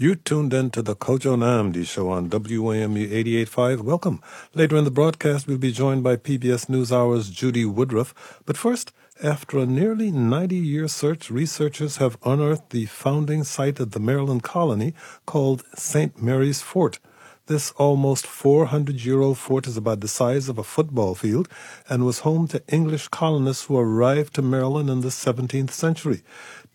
You tuned in to the Kojo Nnamdi show on WAMU 88.5. Welcome. Later in the broadcast, we'll be joined by PBS NewsHour's Judy Woodruff. But first, after a nearly 90 year search, researchers have unearthed the founding site of the Maryland colony called St. Mary's Fort. This almost 400 year old fort is about the size of a football field and was home to English colonists who arrived to Maryland in the 17th century.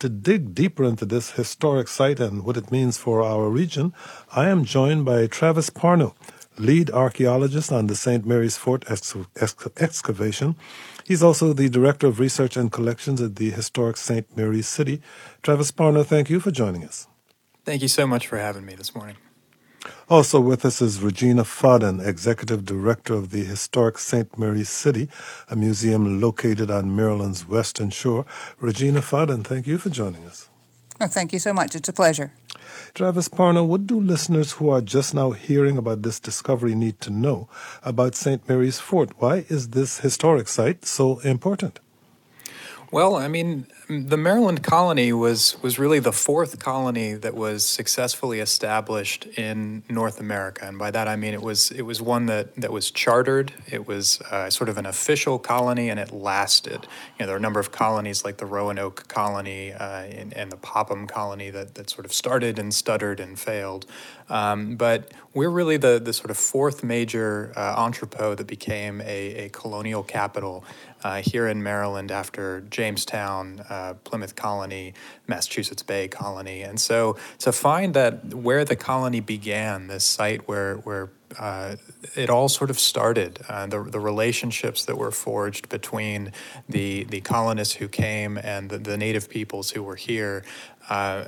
To dig deeper into this historic site and what it means for our region, I am joined by Travis Parno, lead archaeologist on the St. Mary's Fort ex- ex- excavation. He's also the director of research and collections at the historic St. Mary's City. Travis Parno, thank you for joining us. Thank you so much for having me this morning. Also with us is Regina Faden, Executive Director of the historic St. Mary's City, a museum located on Maryland's western shore. Regina Faden, thank you for joining us. Thank you so much. It's a pleasure. Travis Parno, what do listeners who are just now hearing about this discovery need to know about St. Mary's Fort? Why is this historic site so important? Well, I mean, the Maryland colony was was really the fourth colony that was successfully established in North America, and by that I mean it was it was one that that was chartered. It was uh, sort of an official colony, and it lasted. You know, there are a number of colonies like the Roanoke colony uh, and, and, the Popham colony that that sort of started and stuttered and failed. Um, but we're really the the sort of fourth major uh, entrepot that became a, a colonial capital uh, here in Maryland after Jamestown, uh, Plymouth Colony, Massachusetts Bay Colony. And so to find that where the colony began, this site where, where uh, it all sort of started. Uh, the, the relationships that were forged between the, the colonists who came and the, the native peoples who were here uh,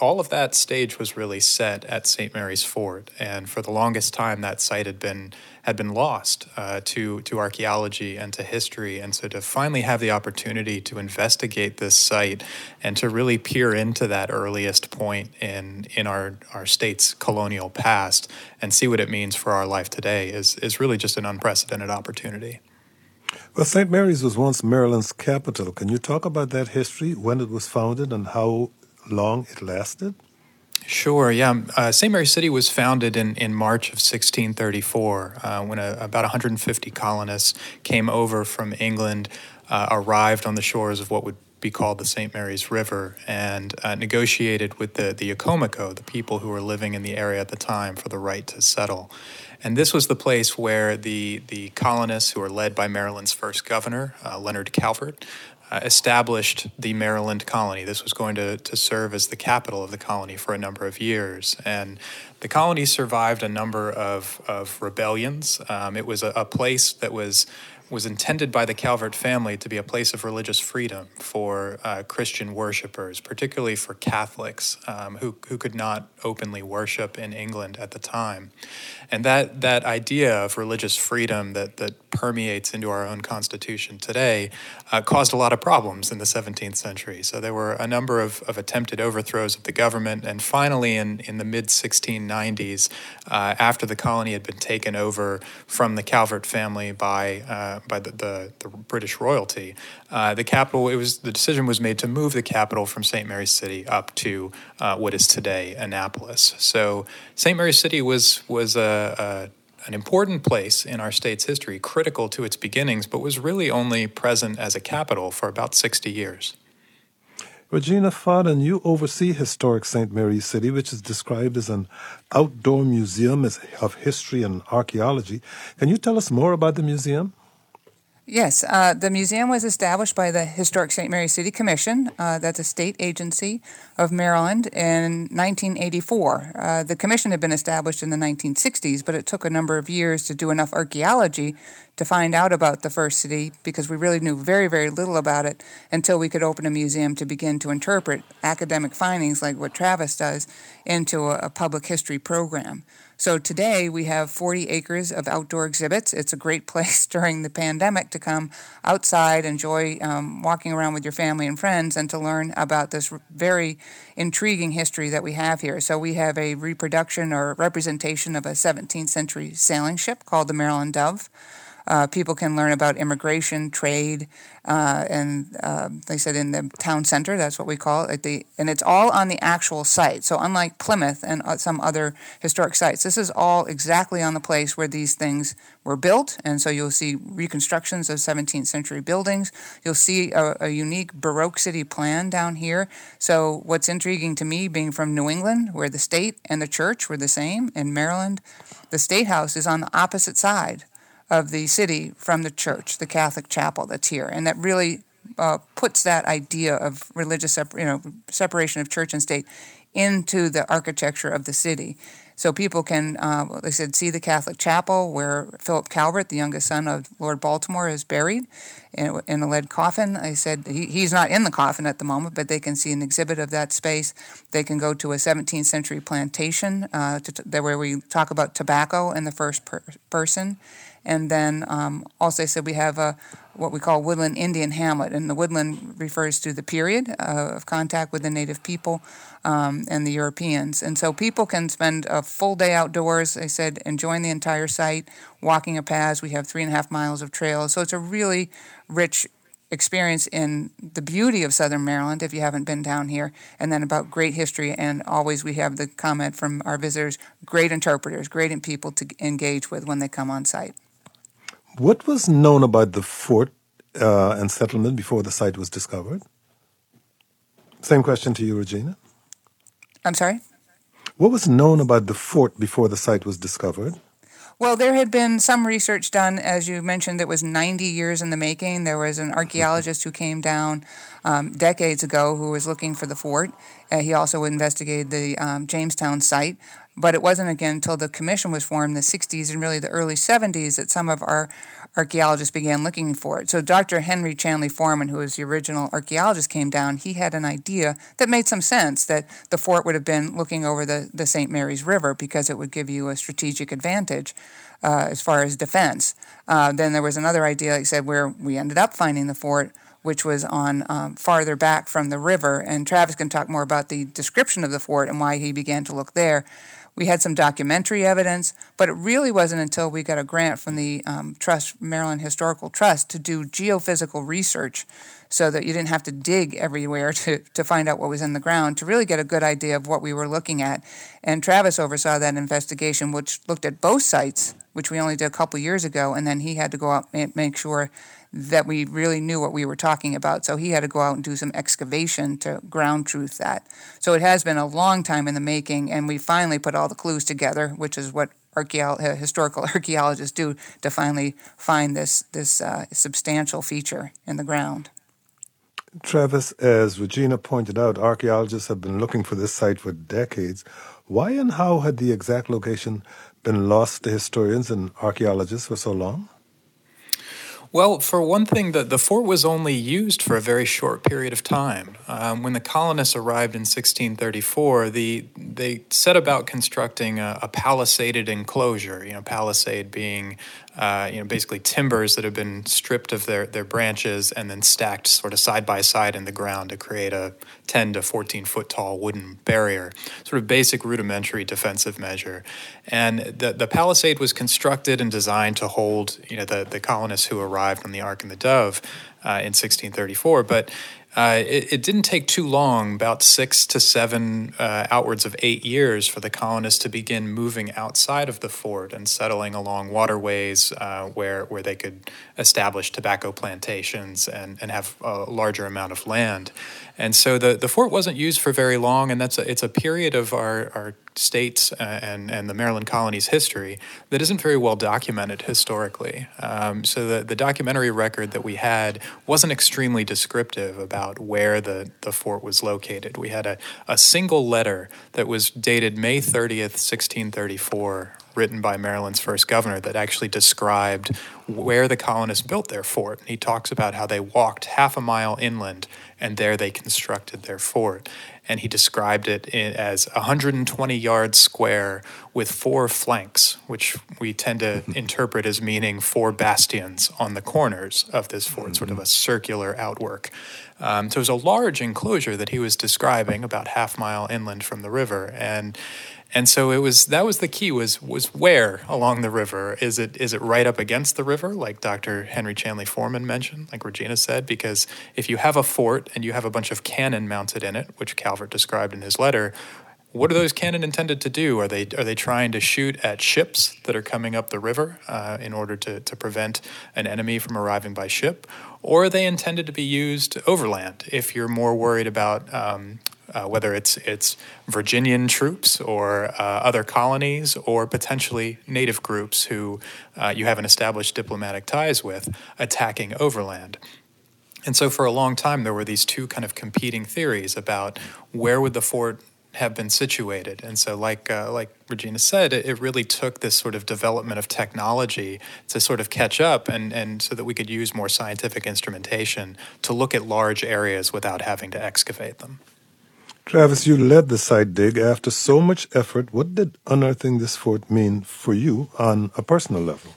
all of that stage was really set at St. Mary's Fort, and for the longest time, that site had been had been lost uh, to to archaeology and to history. And so, to finally have the opportunity to investigate this site and to really peer into that earliest point in in our our state's colonial past and see what it means for our life today is is really just an unprecedented opportunity. Well, St. Mary's was once Maryland's capital. Can you talk about that history, when it was founded, and how long it lasted? Sure, yeah. Uh, St. Mary City was founded in, in March of 1634 uh, when a, about 150 colonists came over from England, uh, arrived on the shores of what would be called the St. Mary's River, and uh, negotiated with the, the Yaocomico, the people who were living in the area at the time, for the right to settle. And this was the place where the, the colonists, who were led by Maryland's first governor, uh, Leonard Calvert, established the Maryland colony. This was going to, to serve as the capital of the colony for a number of years. And the colony survived a number of, of rebellions. Um, it was a, a place that was was intended by the Calvert family to be a place of religious freedom for uh, Christian worshippers, particularly for Catholics um, who, who could not openly worship in England at the time. And that, that idea of religious freedom that, that permeates into our own Constitution today uh, caused a lot of problems in the 17th century. So there were a number of, of attempted overthrows of the government. And finally, in, in the mid 1690s, uh, after the colony had been taken over from the Calvert family by uh, by the, the, the, British royalty. Uh, the capital, it was the decision was made to move the capital from St. Mary's City up to uh, what is today Annapolis. So St. Mary's City was was a, a an important place in our state's history, critical to its beginnings, but was really only present as a capital for about 60 years. Regina Faden, you oversee historic St. Mary's City, which is described as an outdoor museum of history and archaeology. Can you tell us more about the museum? Yes, uh, the museum was established by the Historic St. Mary City Commission. Uh, that's a state agency of Maryland in 1984. Uh, the commission had been established in the 1960s, but it took a number of years to do enough archaeology to find out about the first city because we really knew very, very little about it until we could open a museum to begin to interpret academic findings like what Travis does into a, a public history program. So today we have 40 acres of outdoor exhibits. It's a great place during the pandemic to come outside, enjoy um, walking around with your family and friends, and to learn about this very intriguing history that we have here. So we have a reproduction or representation of a 17th century sailing ship called the Maryland Dove. Uh, people can learn about immigration, trade, uh, and uh, they said in the town center, that's what we call it. The, and it's all on the actual site. So unlike Plymouth and uh, some other historic sites, this is all exactly on the place where these things were built. And so you'll see reconstructions of 17th century buildings. You'll see a, a unique Baroque city plan down here. So what's intriguing to me, being from New England, where the state and the church were the same, in Maryland, the state house is on the opposite side of the city from the church, the Catholic chapel that's here, and that really uh, puts that idea of religious, you know, separation of church and state into the architecture of the city. So people can, uh, they said, see the Catholic chapel where Philip Calvert, the youngest son of Lord Baltimore, is buried in, in a lead coffin. I said he, he's not in the coffin at the moment, but they can see an exhibit of that space. They can go to a 17th century plantation uh, to, where we talk about tobacco in the first per- person. And then um, also, I said we have a what we call woodland Indian hamlet, and the woodland refers to the period uh, of contact with the native people um, and the Europeans. And so people can spend a full day outdoors. I said enjoying the entire site, walking a path. We have three and a half miles of trails, so it's a really rich experience in the beauty of southern Maryland if you haven't been down here, and then about great history. And always we have the comment from our visitors great interpreters, great people to engage with when they come on site. What was known about the fort uh, and settlement before the site was discovered? Same question to you, Regina. I'm sorry? What was known about the fort before the site was discovered? Well, there had been some research done, as you mentioned, that was 90 years in the making. There was an archaeologist who came down um, decades ago who was looking for the fort. Uh, he also investigated the um, Jamestown site. But it wasn't again until the commission was formed in the 60s and really the early 70s that some of our archaeologists began looking for it. So Dr. Henry Chandlee Forman, who was the original archaeologist, came down. He had an idea that made some sense that the fort would have been looking over the, the St. Mary's River because it would give you a strategic advantage. Uh, as far as defense. Uh, then there was another idea, like I said, where we ended up finding the fort, which was on um, farther back from the river. And Travis can talk more about the description of the fort and why he began to look there. We had some documentary evidence, but it really wasn't until we got a grant from the um, Trust Maryland Historical Trust to do geophysical research so that you didn't have to dig everywhere to, to find out what was in the ground to really get a good idea of what we were looking at. And Travis oversaw that investigation, which looked at both sites, which we only did a couple years ago, and then he had to go out and make sure that we really knew what we were talking about. So he had to go out and do some excavation to ground truth that. So it has been a long time in the making, and we finally put all the clues together, which is what uh, historical archaeologists do to finally find this this uh, substantial feature in the ground. Travis, as Regina pointed out, archaeologists have been looking for this site for decades. Why and how had the exact location been lost to historians and archaeologists for so long? Well, for one thing, the, the fort was only used for a very short period of time. Um, when the colonists arrived in 1634, the, they set about constructing a, a palisaded enclosure, you know, palisade being uh, you know, basically timbers that have been stripped of their, their branches and then stacked sort of side by side in the ground to create a 10 to 14 foot tall wooden barrier, sort of basic rudimentary defensive measure. And the, the palisade was constructed and designed to hold, you know, the, the colonists who arrived on the Ark and the Dove uh, in 1634. But uh, it, it, didn't take too long, about six to seven, uh, outwards of eight years, for the colonists to begin moving outside of the fort and settling along waterways uh, where, where they could establish tobacco plantations and, and have a larger amount of land. And so the, the fort wasn't used for very long, and that's a, it's a period of our, our states and, and the Maryland colony's history that isn't very well documented historically. Um, so the, the documentary record that we had wasn't extremely descriptive about where the, the fort was located. We had a, a single letter that was dated May 30th, 1634, written by Maryland's first governor that actually described where the colonists built their fort. He talks about how they walked half a mile inland and there they constructed their fort. And he described it as 120 yards square with four flanks, which we tend to interpret as meaning four bastions on the corners of this fort, mm-hmm. sort of a circular outwork. Um, so it was a large enclosure that he was describing about half a mile inland from the river. And And so it was that was the key was was where along the river is it is it right up against the river like Dr. Henry Chandlee Forman mentioned like Regina said because if you have a fort and you have a bunch of cannon mounted in it which Calvert described in his letter what are those cannon intended to do? Are they are they trying to shoot at ships that are coming up the river uh, in order to, to prevent an enemy from arriving by ship, or are they intended to be used overland if you're more worried about um, uh, whether it's it's Virginian troops or uh, other colonies or potentially native groups who uh, you haven't established diplomatic ties with attacking overland. And so for a long time there were these two kind of competing theories about where would the fort have been situated. And so, like uh, like Regina said, it, it, really took this sort of development of technology to sort of catch up, and and so that we could use more scientific instrumentation to look at large areas without having to excavate them. Travis, you led the site dig after so much effort. What did unearthing this fort mean for you on a personal level?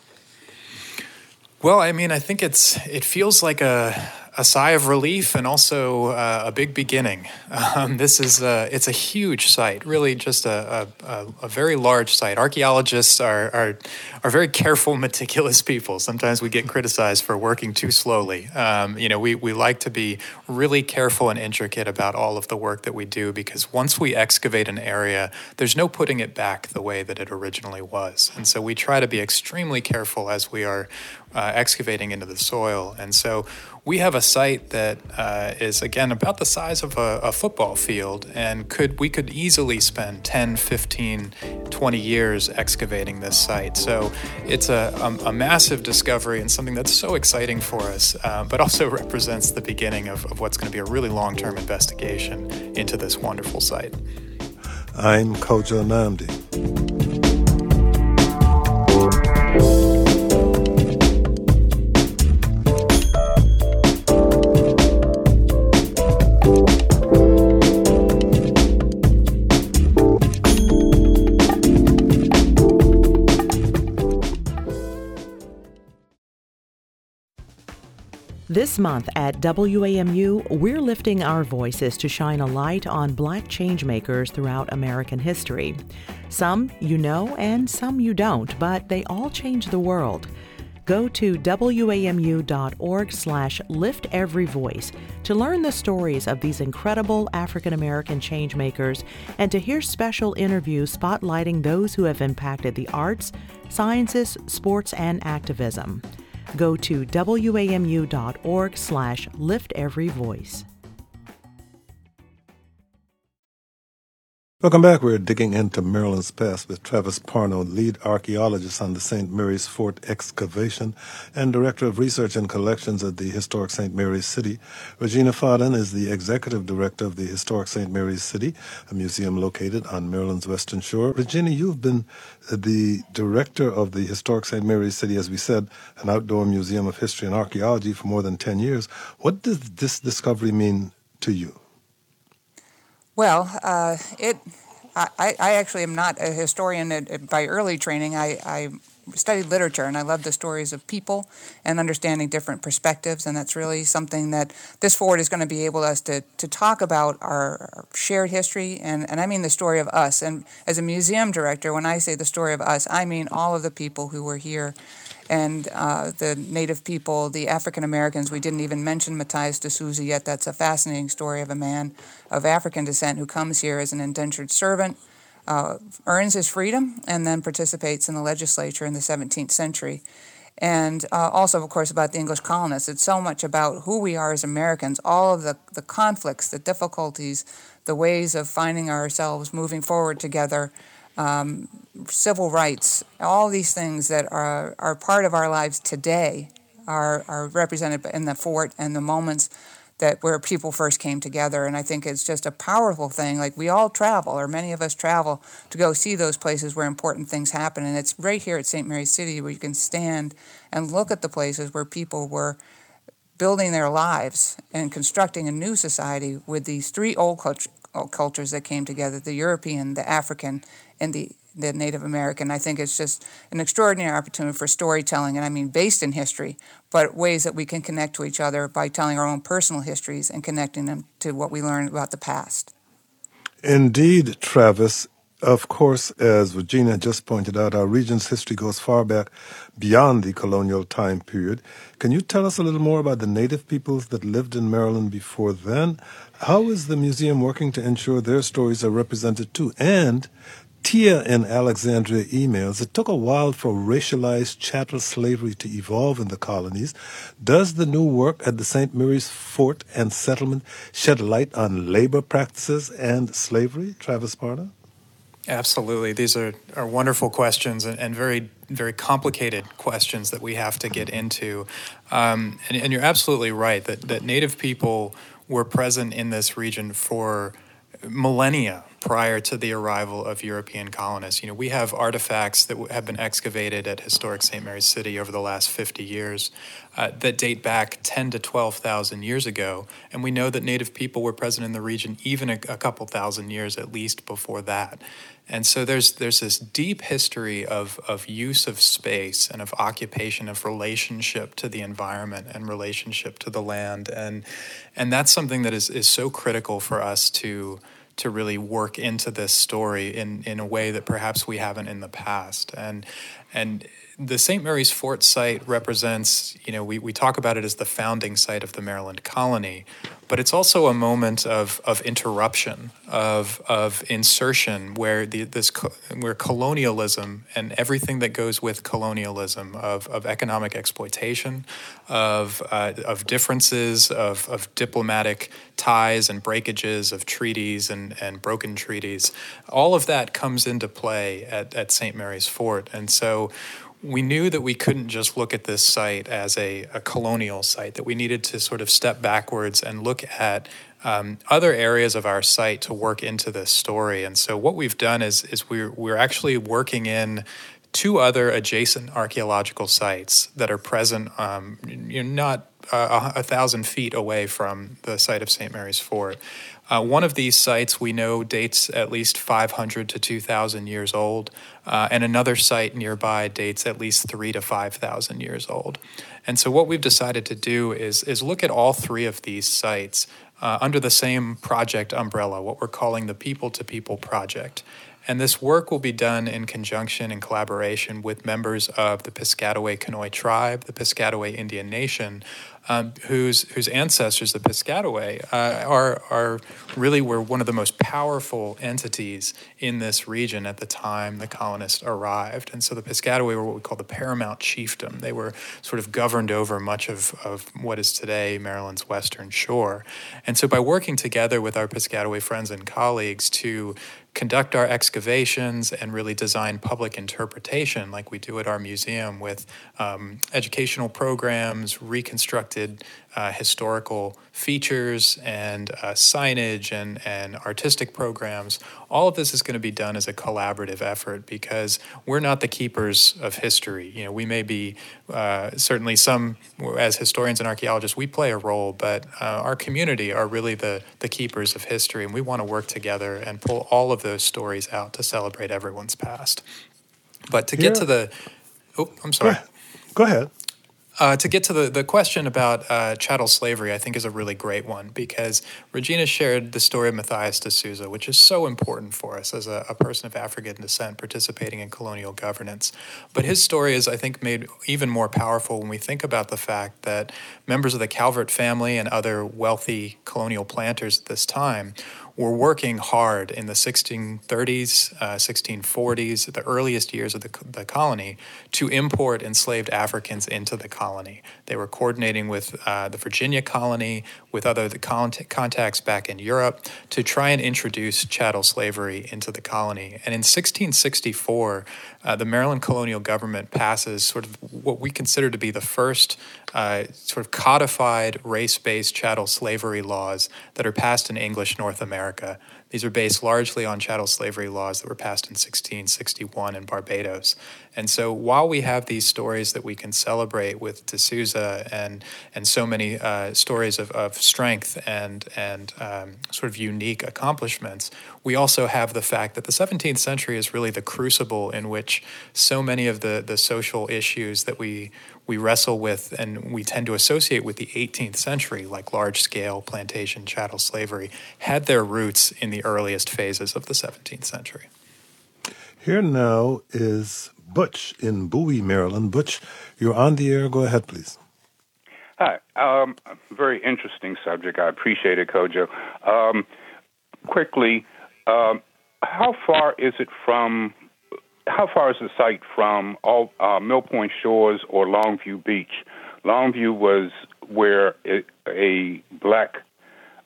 Well, I mean, I think it's it feels like a a sigh of relief and also uh, a big beginning. Um, this is a, it's a huge site, really just a, a, a very large site. Archaeologists are, are, are very careful, meticulous people. Sometimes we get criticized for working too slowly. Um, you know, we, we like to be really careful and intricate about all of the work that we do because once we excavate an area, there's no putting it back the way that it originally was. And so we try to be extremely careful as we are uh, excavating into the soil. And so we have a site that uh, is again about the size of a, a, football field and could we could easily spend 10 15 20 years excavating this site. So it's a, a, a massive discovery and something that's so exciting for us uh, but also represents the beginning of, of what's going to be a really long-term investigation into this wonderful site. I'm kojo nnamdi This month at WAMU, we're lifting our voices to shine a light on black changemakers throughout American history. Some you know and some you don't, but they all change the world. Go to wamu.org slash lift every voice to learn the stories of these incredible African American changemakers and to hear special interviews spotlighting those who have impacted the arts, sciences, sports, and activism. Go to wamu.org slash lift every voice. Welcome back. We're digging into Maryland's past with Travis Parno, lead archaeologist on the St. Mary's Fort excavation and director of research and collections at the historic St. Mary's City. Regina Faden is the executive director of the historic St. Mary's City, a museum located on Maryland's western shore. Regina, you've been the director of the historic St. Mary's City, as we said, an outdoor museum of history and archaeology for more than 10 years. What does this discovery mean to you? Well, uh, it. I, I actually am not a historian by early training. I, I studied literature and I love the stories of people and understanding different perspectives. And that's really something that this forward is going to be able us to, to talk about our, shared history. And, and I mean the story of us. And as a museum director, when I say the story of us, I mean all of the people who were here and uh, the Native people, the African Americans. We didn't even mention Matthias de Souza yet. That's a fascinating story of a man of African descent who comes here as an indentured servant, uh, earns his freedom, and then participates in the legislature in the 17th century. And uh, also, of course, about the English colonists. It's so much about who we are as Americans, all of the, the conflicts, the difficulties, the ways of finding ourselves moving forward together um, civil rights, all these things that are, are part of our lives today are, are represented in the fort and the moments that where people first came together. And I think it's just a powerful thing. Like we all travel, or many of us travel to go see those places where important things happen. And it's right here at St. Mary's City where you can stand and look at the places where people were building their lives and constructing a new society with these three old cultures that came together the European, the African, and the the Native American. I think it's just an extraordinary opportunity for storytelling, and I mean based in history, but ways that we can connect to each other by telling our own personal histories and connecting them to what we learned about the past. Indeed, Travis. Of course, as Regina just pointed out, our region's history goes far back beyond the colonial time period. Can you tell us a little more about the native peoples that lived in Maryland before then? How is the museum working to ensure their stories are represented too? And Tia in Alexandria emails, it took a while for racialized chattel slavery to evolve in the colonies. Does the new work at the St. Mary's Fort and Settlement shed light on labor practices and slavery? Travis Parno? Absolutely. These are, are wonderful questions and, and very, very complicated questions that we have to get into. Um, and, and you're absolutely right that, that Native people were present in this region for millennia prior to the arrival of European colonists. You know, we have artifacts that have been excavated at historic St. Mary's City over the last 50 years uh, that date back 10 to 12,000 years ago, and we know that Native people were present in the region even a, a couple thousand years at least before that. And so there's there's this deep history of, of use of space and of occupation of relationship to the environment and relationship to the land and and that's something that is, is so critical for us to to really work into this story in, in a way that perhaps we haven't in the past. And and the St. Mary's Fort site represents, you know, we, we talk about it as the founding site of the Maryland colony, but it's also a moment of, of interruption, of, of insertion, where the, this where colonialism and everything that goes with colonialism, of, of economic exploitation, of, uh, of differences, of, of diplomatic ties and breakages of treaties and, and broken treaties, all of that comes into play at, at St. Mary's Fort. And so we knew that we couldn't just look at this site as a, a colonial site, that we needed to sort of step backwards and look at um, other areas of our site to work into this story. And so what we've done is, is we're, we're actually working in two other adjacent archaeological sites that are present um, you know, not uh, a thousand feet away from the site of St. Mary's Fort. Uh, one of these sites we know dates at least 500 to 2,000 years old, uh, and another site nearby dates at least three to 5,000 years old. And so, what we've decided to do is, is look at all three of these sites uh, under the same project umbrella, what we're calling the People to People Project. And this work will be done in conjunction and collaboration with members of the Piscataway Conoy tribe, the Piscataway Indian Nation, um, whose whose ancestors, the Piscataway, uh, are are really were one of the most powerful entities in this region at the time the colonists arrived. And so the Piscataway were what we call the paramount chiefdom. They were sort of governed over much of, of what is today Maryland's western shore. And so by working together with our Piscataway friends and colleagues to conduct our excavations and really design public interpretation like we do at our museum with um, educational programs, reconstructed uh, historical features and uh, signage and, and artistic programs. All of this is going to be done as a collaborative effort because we're not the keepers of history. You know, we may be uh, certainly some as historians and archaeologists we play a role, but uh, our community are really the the keepers of history, and we want to work together and pull all of those stories out to celebrate everyone's past. But to get to the, oh, I'm sorry. Go ahead. Uh, to get to the, the question about uh, chattel slavery, I think is a really great one because Regina shared the story of Matthias de Souza, which is so important for us as a, a, person of African descent participating in colonial governance. But his story is, I think, made even more powerful when we think about the fact that members of the Calvert family and other wealthy colonial planters at this time were working hard in the 1630s, uh, 1640s, the earliest years of the, the colony, to import enslaved Africans into the colony. They were coordinating with uh, the Virginia colony, with other the contacts back in Europe, to try and introduce chattel slavery into the colony. And in 1664, uh, the Maryland colonial government passes sort of what we consider to be the first uh, sort of codified race based chattel slavery laws that are passed in English North America. These are based largely on chattel slavery laws that were passed in 1661 in Barbados. And so while we have these stories that we can celebrate with D'Souza and, and so many uh, stories of, of strength and, and um, sort of unique accomplishments, we also have the fact that the 17th century is really the crucible in which so many of the, the social issues that we, we wrestle with and we tend to associate with the 18th century, like large scale plantation chattel slavery, had their roots in the earliest phases of the 17th century. Here now is Butch in Bowie, Maryland. Butch, you're on the air. Go ahead, please. Hi. Um, very interesting subject. I appreciate it, Kojo. Um, quickly, um, how far is it from? How far is the site from all, uh, Mill Point Shores or Longview Beach? Longview was where it, a black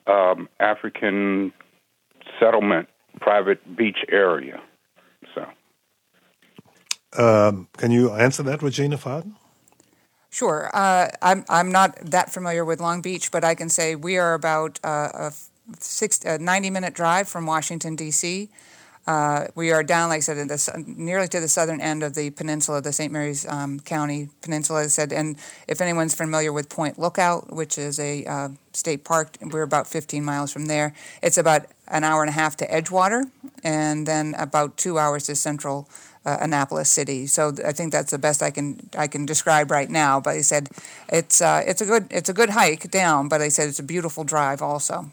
um, African settlement, private beach area. So, um, can you answer that, Regina Faden? Sure. Uh, I'm I'm not that familiar with Long Beach, but I can say we are about uh, a, six, a 90 minute drive from Washington D.C. Uh, we are down, like I said, in the, nearly to the southern end of the peninsula, the St. Mary's um, County Peninsula. I said, and if anyone's familiar with Point Lookout, which is a uh, state park, we're about 15 miles from there. It's about an hour and a half to Edgewater, and then about two hours to Central uh, Annapolis City. So I think that's the best I can I can describe right now. But he said it's uh, it's a good it's a good hike down, but I said it's a beautiful drive also.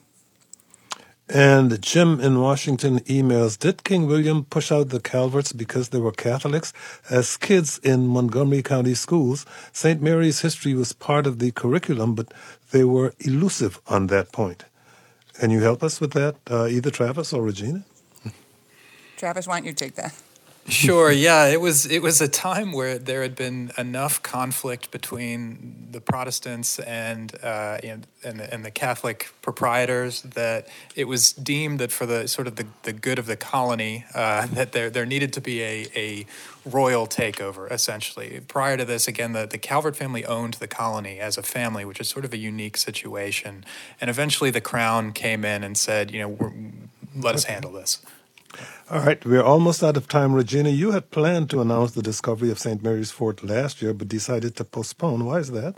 And Jim in Washington emails Did King William push out the Calverts because they were Catholics? As kids in Montgomery County schools, St. Mary's history was part of the curriculum, but they were elusive on that point. Can you help us with that, uh, either Travis or Regina? Travis, why don't you take that? Sure. Yeah, it was it was a time where there had been enough conflict between the Protestants and uh, and, and the, and the Catholic proprietors that it was deemed that for the sort of the, the good of the colony uh, that there there needed to be a, a royal takeover essentially. Prior to this, again, the, the Calvert family owned the colony as a family, which is sort of a unique situation. And eventually, the crown came in and said, you know, let us handle this. All right, we're almost out of time. Regina, you had planned to announce the discovery of St. Mary's Fort last year, but decided to postpone. Why is that?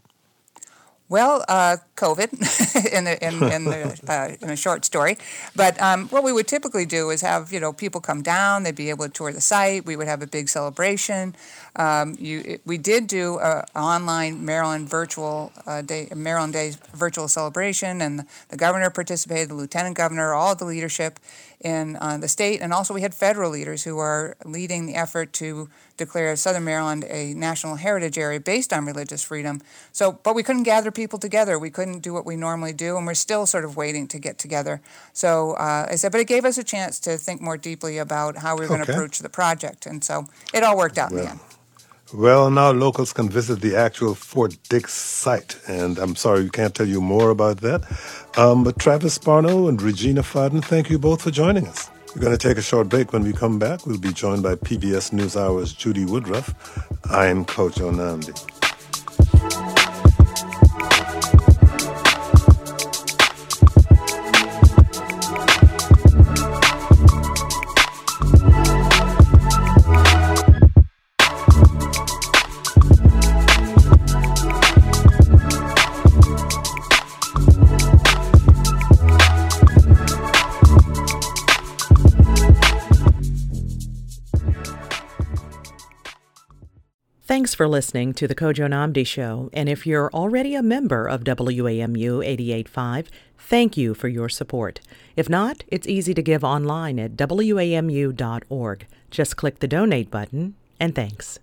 Well, uh, COVID, in, a, in, in, the, uh, in, a short story. But um, what we would typically do is have you know people come down. They'd be able to tour the site. We would have a big celebration. Um, you, we did do an online Maryland virtual uh, day, Maryland Day virtual celebration, and the governor participated, the lieutenant governor, all the leadership in uh, the state, and also we had federal leaders who are leading the effort to declare Southern Maryland a national heritage area based on religious freedom. So, but we couldn't gather people together. We couldn't do what we normally do, and we're still sort of waiting to get together. So uh, I said, but it gave us a chance to think more deeply about how we were going to approach the project, and so it all worked out well. in the end. Well, now locals can visit the actual Fort Dix site, and I'm sorry we can't tell you more about that. Um, but Travis Parno and Regina Faden, thank you both for joining us. We're going to take a short break. When we come back, we'll be joined by PBS NewsHour's Judy Woodruff. I'm Kojo Nnamdi. For listening to the Kojo Nnamdi Show. And if you're already a member of WAMU 885, thank you for your support. If not, it's easy to give online at WAMU.org. Just click the donate button, and thanks.